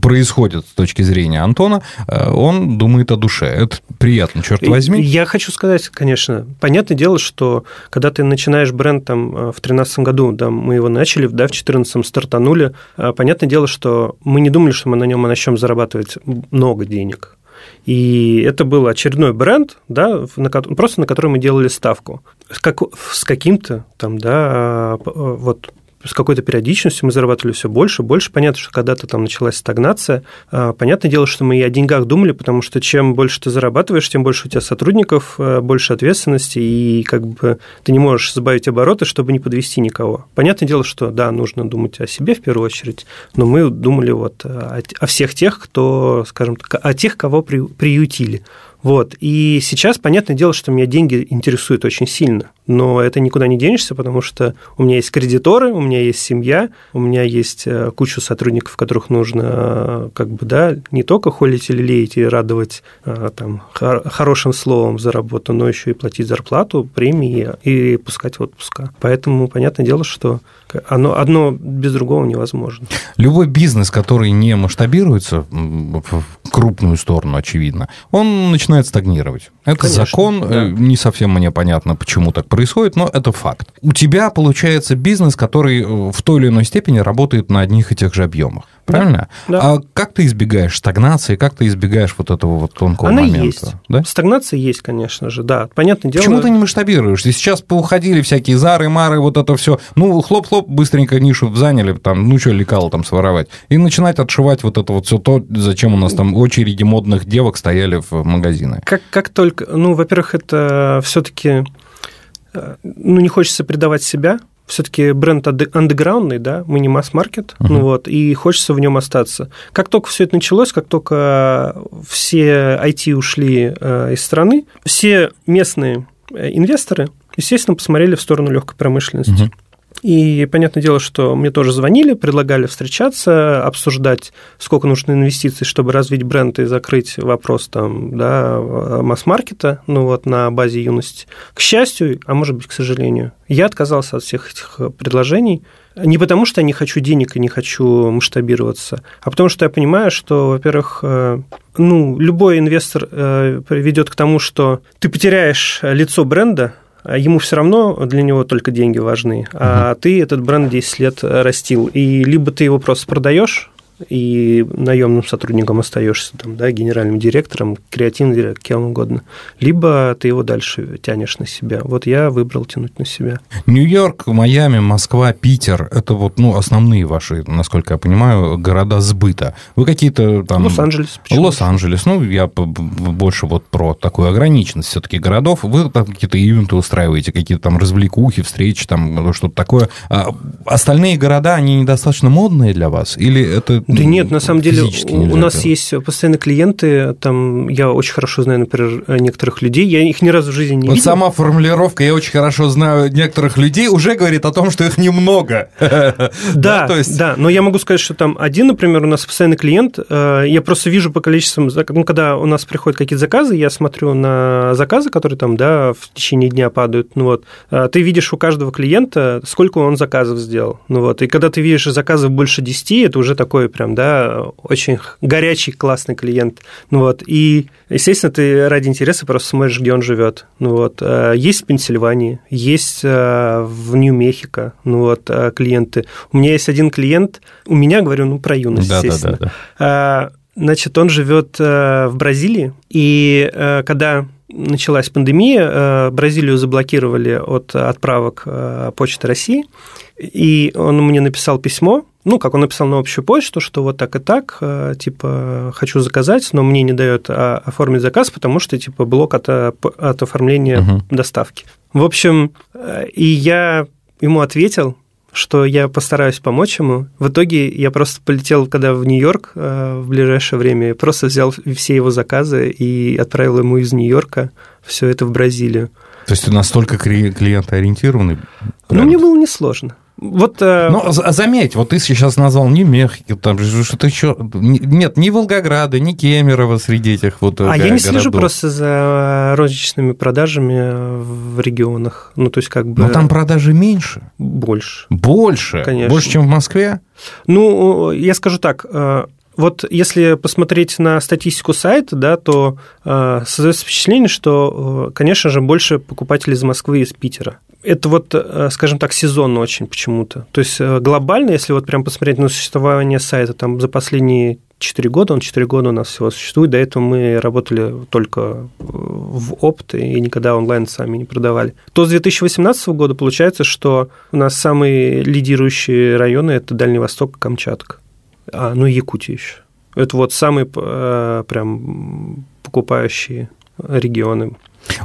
происходит с точки зрения Антона. Э, он думает о душе. Это приятно, черт возьми. Я хочу сказать, конечно, понятное дело, что когда ты начинаешь бренд там э, в 2013 году, да, мы его начали, да, в 2014 стартанули, понятное дело, что мы не думали, что мы на нем начнем зарабатывать много денег. И это был очередной бренд, да, на, просто на который мы делали ставку. Как, с каким-то там, да, вот с какой-то периодичностью мы зарабатывали все больше, больше. Понятно, что когда-то там началась стагнация. А, понятное дело, что мы и о деньгах думали, потому что чем больше ты зарабатываешь, тем больше у тебя сотрудников, э, больше ответственности, и как бы ты не можешь забавить обороты, чтобы не подвести никого. Понятное дело, что да, нужно думать о себе в первую очередь, но мы думали вот о, всех тех, кто, скажем так, о тех, кого при, приютили. Вот. И сейчас, понятное дело, что меня деньги интересуют очень сильно но это никуда не денешься, потому что у меня есть кредиторы, у меня есть семья, у меня есть э, куча сотрудников, которых нужно э, как бы, да, не только холить или леять и радовать э, там, хорошим словом за работу, но еще и платить зарплату, премии и пускать в отпуска. Поэтому понятное дело, что оно, одно без другого невозможно. Любой бизнес, который не масштабируется в крупную сторону, очевидно, он начинает стагнировать. Это Конечно, закон, да. не совсем мне понятно, почему так происходит происходит, но это факт. У тебя получается бизнес, который э, в той или иной степени работает на одних и тех же объемах. Правильно? Да. А как ты избегаешь стагнации, как ты избегаешь вот этого вот тонкого Она момента? есть. Да? Стагнация есть, конечно же, да. Понятное дело. Почему ты не масштабируешь? И сейчас поуходили всякие зары, мары, вот это все. Ну, хлоп-хлоп, быстренько нишу заняли, там, ну что, лекало там своровать. И начинать отшивать вот это вот все то, зачем у нас там очереди модных девок стояли в магазины. Как, как только, ну, во-первых, это все-таки, ну, не хочется предавать себя, все-таки бренд андеграундный, да, мы не масс-маркет, uh-huh. ну вот, и хочется в нем остаться. Как только все это началось, как только все IT ушли э, из страны, все местные инвесторы, естественно, посмотрели в сторону легкой промышленности. Uh-huh. И понятное дело, что мне тоже звонили, предлагали встречаться, обсуждать, сколько нужно инвестиций, чтобы развить бренд и закрыть вопрос там, да, масс-маркета, ну вот на базе юности. К счастью, а может быть, к сожалению, я отказался от всех этих предложений, не потому, что я не хочу денег и не хочу масштабироваться, а потому что я понимаю, что, во-первых, ну, любой инвестор приведет к тому, что ты потеряешь лицо бренда, ему все равно для него только деньги важны, а угу. ты этот бренд 10 лет растил. И либо ты его просто продаешь, и наемным сотрудником остаешься, там, да, генеральным директором, креативным директором, кем угодно. Либо ты его дальше тянешь на себя. Вот я выбрал тянуть на себя. Нью-Йорк, Майами, Москва, Питер – это вот, ну, основные ваши, насколько я понимаю, города сбыта. Вы какие-то там... Лос-Анджелес. Лос-Анджелес. Ну, я больше вот про такую ограниченность все-таки городов. Вы там какие-то ивенты устраиваете, какие-то там развлекухи, встречи, там что-то такое. А остальные города, они недостаточно модные для вас? Или это да нет, на самом деле у нас делать. есть постоянные клиенты, там я очень хорошо знаю, например, некоторых людей, я их ни разу в жизни не вот видел. сама формулировка «я очень хорошо знаю некоторых людей» уже говорит о том, что их немного. <laughs> Да, то есть... да, но я могу сказать, что там один, например, у нас постоянный клиент, э, я просто вижу по количествам, ну, когда у нас приходят какие-то заказы, я смотрю на заказы, которые там, да, в течение дня падают, ну вот, э, ты видишь у каждого клиента, сколько он заказов сделал, ну вот, и когда ты видишь заказов больше 10, это уже такой прям, да, очень горячий, классный клиент. Ну вот, и, естественно, ты ради интереса просто смотришь, где он живет. Ну вот, э, есть в Пенсильвании, есть э, в Нью-Мехико, ну вот, э, клиенты. У меня есть один клиент, у меня, говорю, ну, про юность, да, естественно. Да, да, да. Значит, он живет в Бразилии, и когда началась пандемия, Бразилию заблокировали от отправок Почты России, и он мне написал письмо, ну, как он написал на общую почту, что вот так и так, э, типа, хочу заказать, но мне не дают а, оформить заказ, потому что, типа, блок от, от оформления угу. доставки. В общем, э, и я ему ответил, что я постараюсь помочь ему. В итоге я просто полетел, когда в Нью-Йорк э, в ближайшее время, просто взял все его заказы и отправил ему из Нью-Йорка все это в Бразилию. То есть ты настолько клиентоориентированный? Ну, мне было несложно. Вот, э... Но а заметь, вот ты сейчас назвал не Мехико, там что-то еще. Нет, ни Волгограда, ни Кемерово среди этих вот А я не слежу просто за розничными продажами в регионах. Ну, то есть как бы... Но там продажи меньше? Больше. Больше? Конечно. Больше, чем в Москве? Ну, я скажу так, э, вот если посмотреть на статистику сайта, да, то э, создается впечатление, что, э, конечно же, больше покупателей из Москвы и из Питера это вот, э, скажем так, сезонно очень почему-то. То есть э, глобально, если вот прям посмотреть на существование сайта, там за последние 4 года, он 4 года у нас всего существует, до этого мы работали только в опт и никогда онлайн сами не продавали. То с 2018 года получается, что у нас самые лидирующие районы – это Дальний Восток и Камчатка, а, ну Якутия еще. Это вот самые э, прям покупающие регионы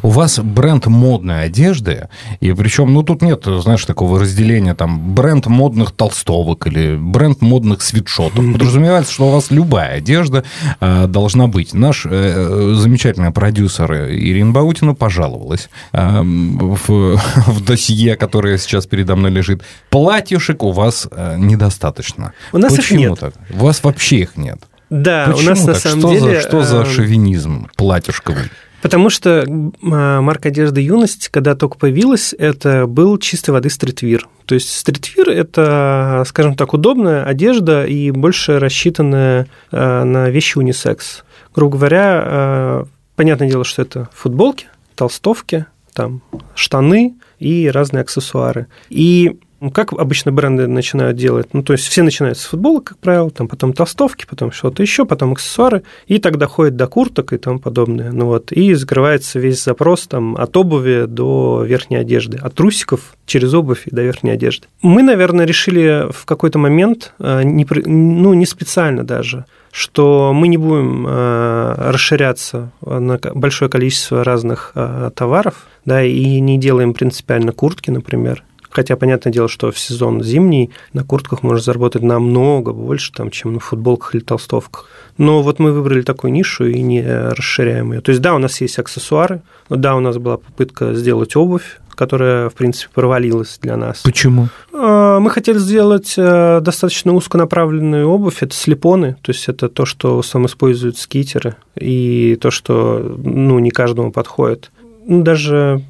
у вас бренд модной одежды, и причем, ну, тут нет, знаешь, такого разделения, там, бренд модных толстовок или бренд модных свитшотов. Подразумевается, что у вас любая одежда э, должна быть. Наш э, замечательный продюсер Ирина Баутина пожаловалась э, в, <laughs> в досье, которое сейчас передо мной лежит. Платьюшек у вас э, недостаточно. У нас Почему их нет. так? У вас вообще их нет. Да, Почему у нас так? на самом что деле... За, что за эм, шовинизм платьюшковый? Потому что а, марка одежды «Юность», когда только появилась, это был чистой воды стритвир. То есть стритвир – это, скажем так, удобная одежда и больше рассчитанная а, на вещи унисекс. Грубо говоря, а, понятное дело, что это футболки, толстовки, там, штаны и разные аксессуары. И Как обычно бренды начинают делать? Ну, то есть все начинают с футбола, как правило, там потом толстовки, потом что-то еще, потом аксессуары, и так доходит до курток и тому подобное. Ну вот, и закрывается весь запрос там от обуви до верхней одежды, от трусиков через обувь и до верхней одежды. Мы, наверное, решили в какой-то момент, э, не, ну, не специально даже, что мы не будем э, расширяться на большое количество разных э, товаров, да, и не делаем принципиально куртки, например. Хотя, понятное дело, что в сезон зимний на куртках можно заработать намного больше, там, чем на футболках или толстовках. Но вот мы выбрали такую нишу и не расширяем ее. То есть, да, у нас есть аксессуары, да, у нас была попытка сделать обувь, которая, в принципе, провалилась для нас. Почему? А, Мы хотели сделать э, достаточно узконаправленную обувь. Это слепоны, то есть это то, что сам используют скитеры, и то, что ну, не каждому подходит. Ну, Даже,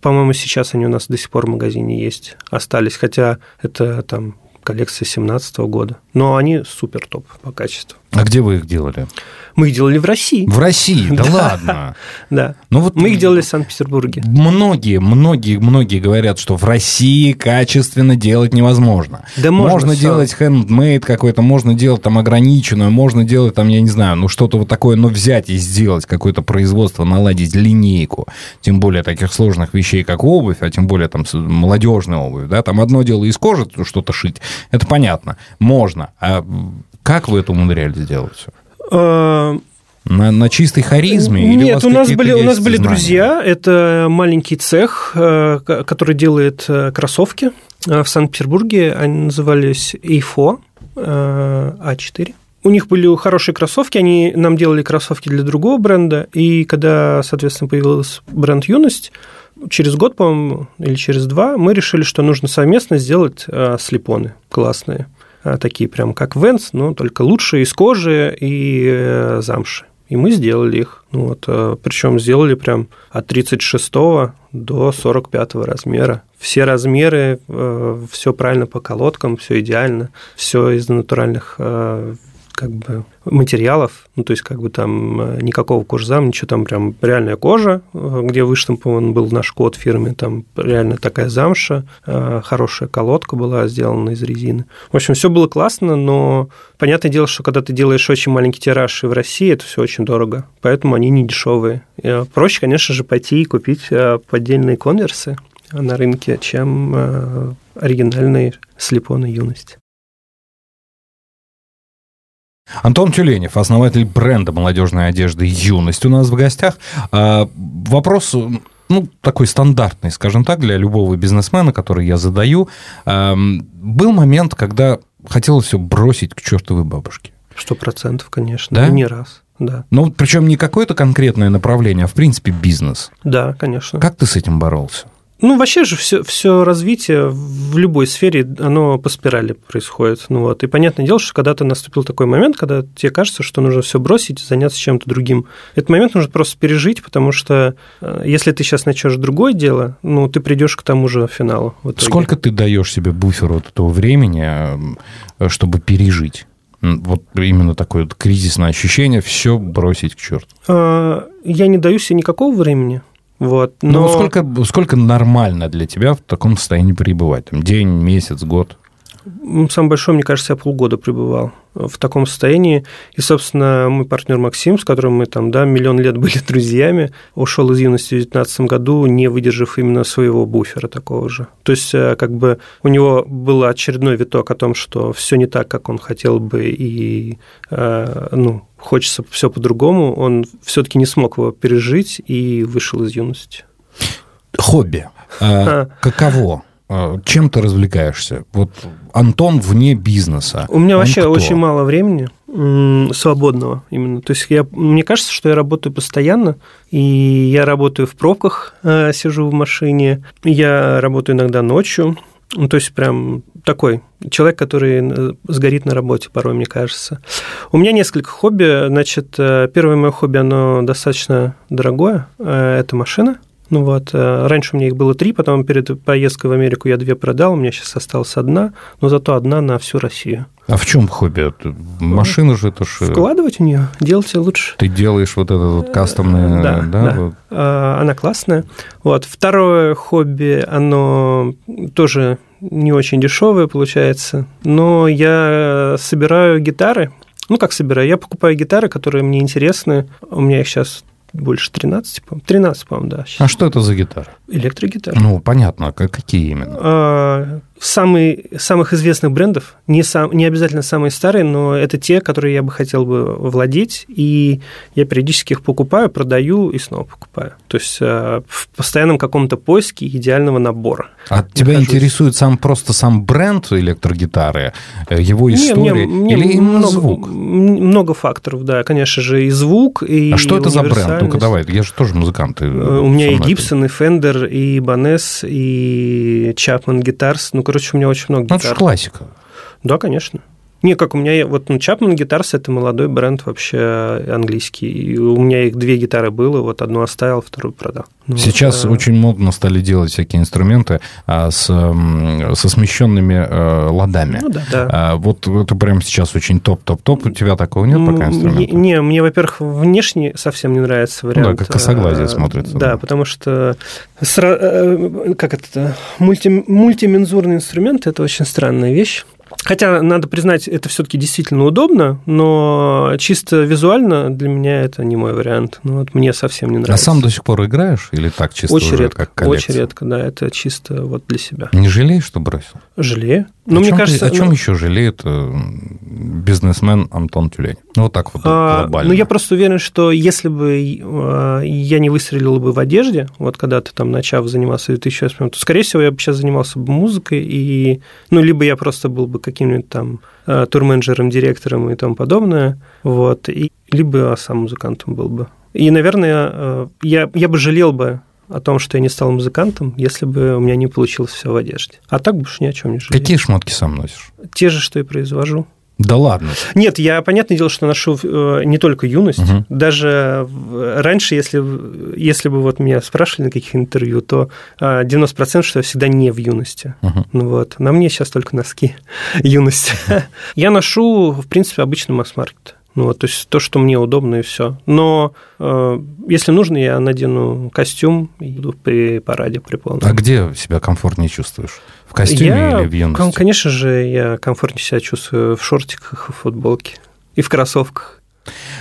по-моему, сейчас они у нас до сих пор в магазине есть, остались, хотя это там коллекция 2017 года. Но они супер топ по качеству. А где вы их делали? Мы их делали в России. В России, <laughs> да Да. ладно. Да. Ну вот Мы их делали в Санкт-Петербурге. Многие, многие, многие говорят, что в России качественно делать невозможно. Да можно, можно Сань. делать хендмейд какой-то, можно делать там ограниченную, можно делать там, я не знаю, ну что-то вот такое, но взять и сделать какое-то производство, наладить линейку, тем более таких сложных вещей, как обувь, а тем более там молодежная обувь, да, там одно дело из кожи что-то шить, это понятно, можно. А как вы это умудрялись сделать все? А, На, на чистой харизме? или Нет, вас у нас какие-то были, у нас были знания? друзья. Это маленький цех, э, ко- который делает э, кроссовки э, в Санкт-Петербурге. Они назывались EIFO э, А4. У них были хорошие кроссовки, они нам делали кроссовки для другого бренда, и когда, соответственно, появился бренд «Юность», через год, по-моему, или через два, мы решили, что нужно совместно сделать э, слепоны классные, Э, такие прям как Венс, но только лучшие из кожи и э, замши. И мы сделали их. Ну вот, причем сделали прям от 36 до 45 размера. Все размеры, все правильно по колодкам, все идеально, все из натуральных как бы материалов, ну, то есть как бы там э, никакого кожзам, ничего там прям реальная кожа, э, где выштампован был наш код фирмы, там реально такая замша, э, хорошая колодка была сделана из резины. В общем, все было классно, но понятное дело, что когда ты делаешь очень маленький тираж и в России, это все очень дорого, поэтому они не дешевые. Проще, конечно же, пойти и купить поддельные конверсы на рынке, чем оригинальные слепоны юность. Антон Тюленев, основатель бренда молодежной одежды «Юность» у нас в гостях. А, Вопрос, ну, такой стандартный, скажем так, для любого бизнесмена, который я задаю. Ам, Был момент, когда хотелось все бросить к чертовой бабушке. Сто процентов, конечно, Да? и не раз. Да, Ну, причем не какое-то конкретное направление, а в принципе бизнес. да, конечно. Как ты с этим боролся? Ну, вообще же все, все развитие в любой сфере, оно по спирали происходит. Ну вот. И понятное дело, что когда-то наступил такой момент, когда тебе кажется, что нужно все бросить и заняться чем-то другим. Этот момент нужно просто пережить, потому что э, если ты сейчас начнешь другое дело, ну, ты придешь к тому же финалу. Сколько ты даешь себе буфер вот этого времени, э, чтобы пережить? Вот именно такое вот кризисное ощущение, все бросить к черту. А, Я не даю себе никакого времени. Вот, Ну, но вот сколько, сколько нормально для тебя в таком состоянии пребывать? Там, день, месяц, год? М, Самое большое, мне кажется, я полгода пребывал в таком состоянии. И, собственно, мой партнер Максим, с которым мы там, да, миллион лет были <laughs> друзьями, ушел из юности в 2019 году, не выдержав именно своего буфера такого же. То есть, э, как бы у него был очередной виток о том, что все не так, как он хотел бы, и, э, ну, хочется все по-другому. Он все-таки не смог его пережить и вышел из юности. Хобби. Каково? А, Чем ты развлекаешься? Вот Антон вне бизнеса. У меня Он вообще кто? очень мало времени свободного именно. То есть я, мне кажется, что я работаю постоянно, и я работаю в пробках, э, сижу в машине, я работаю иногда ночью. Ну, то есть прям такой человек, который э, сгорит на работе порой, мне кажется. У меня несколько хобби. Значит, э, первое мое хобби, оно достаточно дорогое. Э, Это машина. Ну вот, э, раньше у меня их было три, потом перед поездкой в Америку я две продал, у меня сейчас осталась одна, но зато одна на всю Россию. А в чем хобби? Это Машина же это ж... э, Вкладывать в нее, делать лучше. Ты делаешь вот это вот кастомное... Да, да. вот? А, Она классная. Вот. Второе хобби, оно тоже не очень дешевая получается, но я собираю гитары. Ну, как собираю? Я покупаю гитары, которые мне интересны. У меня их сейчас больше 13, по 13, по-моему, да. А что это за гитара? Электрогитара. Ну, понятно, а какие именно? А, самый, самых известных брендов, не, сам, не обязательно самые старые, но это те, которые я бы хотел бы владеть, и я периодически их покупаю, продаю и снова покупаю. То есть а, в постоянном каком-то поиске идеального набора. А тебя интересует сам просто сам бренд электрогитары, э, его история, не, мне, или мне именно много, звук? Много факторов, да, конечно же, и звук, и А что это за бренд? Ну-ка давай, я же тоже музыкант. ты Э, У меня и Гибсон, и Фендер, и Банес, и Чапман Гитарс. Ну, короче, у меня очень много Ну, это же гитар. классика. Да, конечно. Не, как у меня, вот ну, Chapman Guitars это молодой бренд вообще английский. И у меня их две гитары было, вот одну оставил, вторую продал. Ну, Сейчас вот, э, очень модно стали делать всякие инструменты а, с, со смещенными э, ладами. Ну да, да. А, вот это прямо сейчас очень топ-топ-топ. У тебя такого нет пока инструмента? Не, не, мне, во-первых, внешне совсем не нравится вариант. Ну как косоглазие э, смотрится, Да, да. потому что сра- э, как это мульти, мультимензурный инструмент это очень странная вещь. Хотя, надо признать, это все-таки действительно удобно, но чисто визуально для меня это не мой вариант. Ну, вот мне совсем не А нравится. сам до сих пор играешь или так чисто очень уже редко, как коллекция? очень редко, да, это чисто вот для себя. Не жалеешь, что бросил? Жалею. Но о мне чем, кажется, о чем ну, еще жалеет э, бизнесмен Антон Тюлень? Ну, вот так вот А, глобально. Ну, я просто уверен, что если бы э, я не выстрелил бы в одежде, вот когда-то там начав заниматься в 2008, то, скорее всего, я бы сейчас занимался бы музыкой, и, ну, либо я просто был бы каким-нибудь там э, турменеджером, директором и тому подобное, вот, и, либо сам музыкантом был бы. И, наверное, э, я, я бы жалел бы о том, что я не стал музыкантом, если бы у меня не получилось все в одежде. А так больше ни о чем не жалею. Какие шмотки сам носишь? Те же, что и произвожу. Да ладно. Нет, я, понятное дело, что ношу э, не только юность. Мгм. Даже раньше, если, если бы вот меня спрашивали на каких интервью, то э, 90% что я всегда не в юности. Мгм. Ну вот. На мне сейчас только носки <laughs> юности. Я ношу, в принципе, обычный масс-маркет. Ну, вот, то есть то, что мне удобно, и все. Но э, если нужно, я надену костюм и буду при параде, при полном. А где себя комфортнее чувствуешь? В костюме я, или в юности? кон- Конечно же, я комфортнее себя чувствую в шортиках и в футболке. И в кроссовках.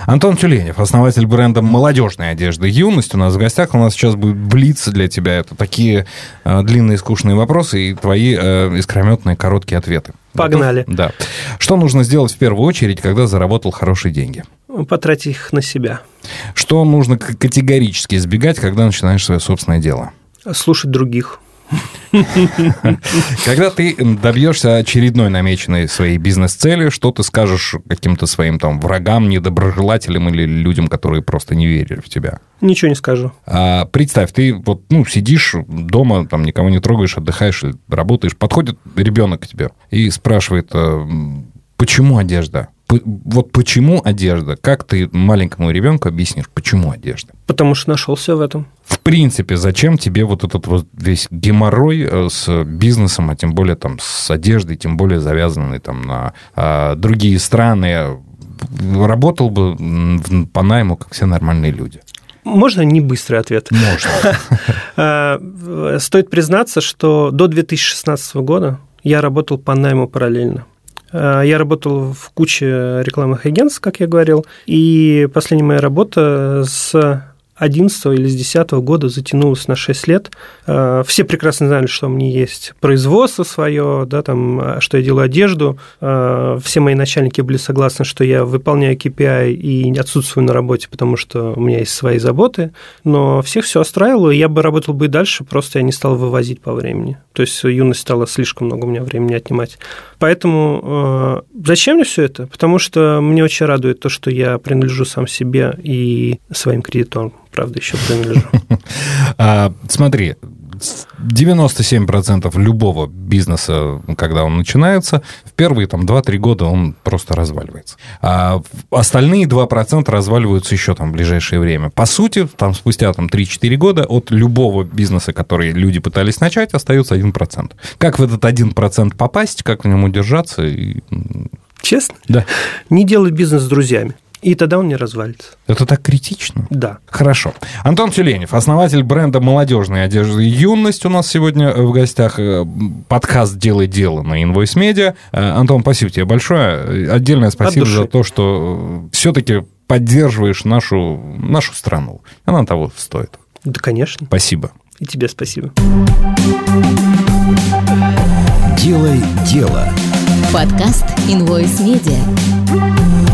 Антон Тюленев, основатель бренда молодежной одежды «Юность». У нас в гостях. У нас сейчас будет блиц для тебя. Это такие э, длинные скучные вопросы и твои э, искрометные короткие ответы. Погнали. Готов? Да. Что нужно сделать в первую очередь, когда заработал хорошие деньги? Потратить их на себя. Что нужно категорически избегать, когда начинаешь свое собственное дело? Слушать других. Когда ты добьешься очередной намеченной своей бизнес-цели, что ты скажешь каким-то своим там врагам, недоброжелателям или людям, которые просто не верили в тебя? Ничего не скажу. А представь, ты вот, ну, сидишь дома, там никого не трогаешь, отдыхаешь, работаешь, подходит ребенок к тебе и спрашивает, э, почему одежда? Вот почему одежда? Как ты маленькому ребенку объяснишь, почему одежда? Потому что нашелся в этом. В принципе, зачем тебе вот этот вот весь геморрой э, с бизнесом, а тем более там с одеждой, тем более завязанный там на а, другие страны? Работал бы по найму, как все нормальные люди. Можно не быстрый ответ? Можно. <laughs> А, Стоит признаться, что до 2016 года я работал по найму параллельно. А, Я работал в куче рекламных агентств, как я говорил, и последняя моя работа с 11 или с 10 года затянулась на 6 лет. А, Все прекрасно знали, что у меня есть производство свое, да, там, а, что я делаю одежду. А, Все мои начальники были согласны, что я выполняю KPI и отсутствую на работе, потому что у меня есть свои заботы. Но всех все устраивало, и я бы работал бы и дальше, просто я не стал вывозить по времени. То есть юность стала слишком много у меня времени отнимать. Поэтому э, зачем мне все это? Потому что мне очень радует то, что я принадлежу сам себе и своим кредиторам, правда, еще принадлежу. <laughs> А, смотри, с- 97% любого бизнеса, когда он начинается, в первые там 2-3 года он просто разваливается. А остальные 2% разваливаются еще там в ближайшее время. По сути, там спустя там 3-4 года от любого бизнеса, который люди пытались начать, остается 1%. Как в этот 1% попасть, как в нем удержаться? И... Честно? Да. Не делай бизнес с друзьями. И тогда он не развалится. Это так критично? Да. Хорошо. Антон Тюленев, основатель бренда молодежной одежды «Юность» у нас сегодня в гостях. Э, подкаст «Делай дело» на Invoice Media. Э, Антон, спасибо тебе большое. Отдельное спасибо за то, что все-таки поддерживаешь нашу, нашу страну. Она того стоит. Да, конечно. Спасибо. И тебе спасибо. Делай дело. Подкаст Invoice Media.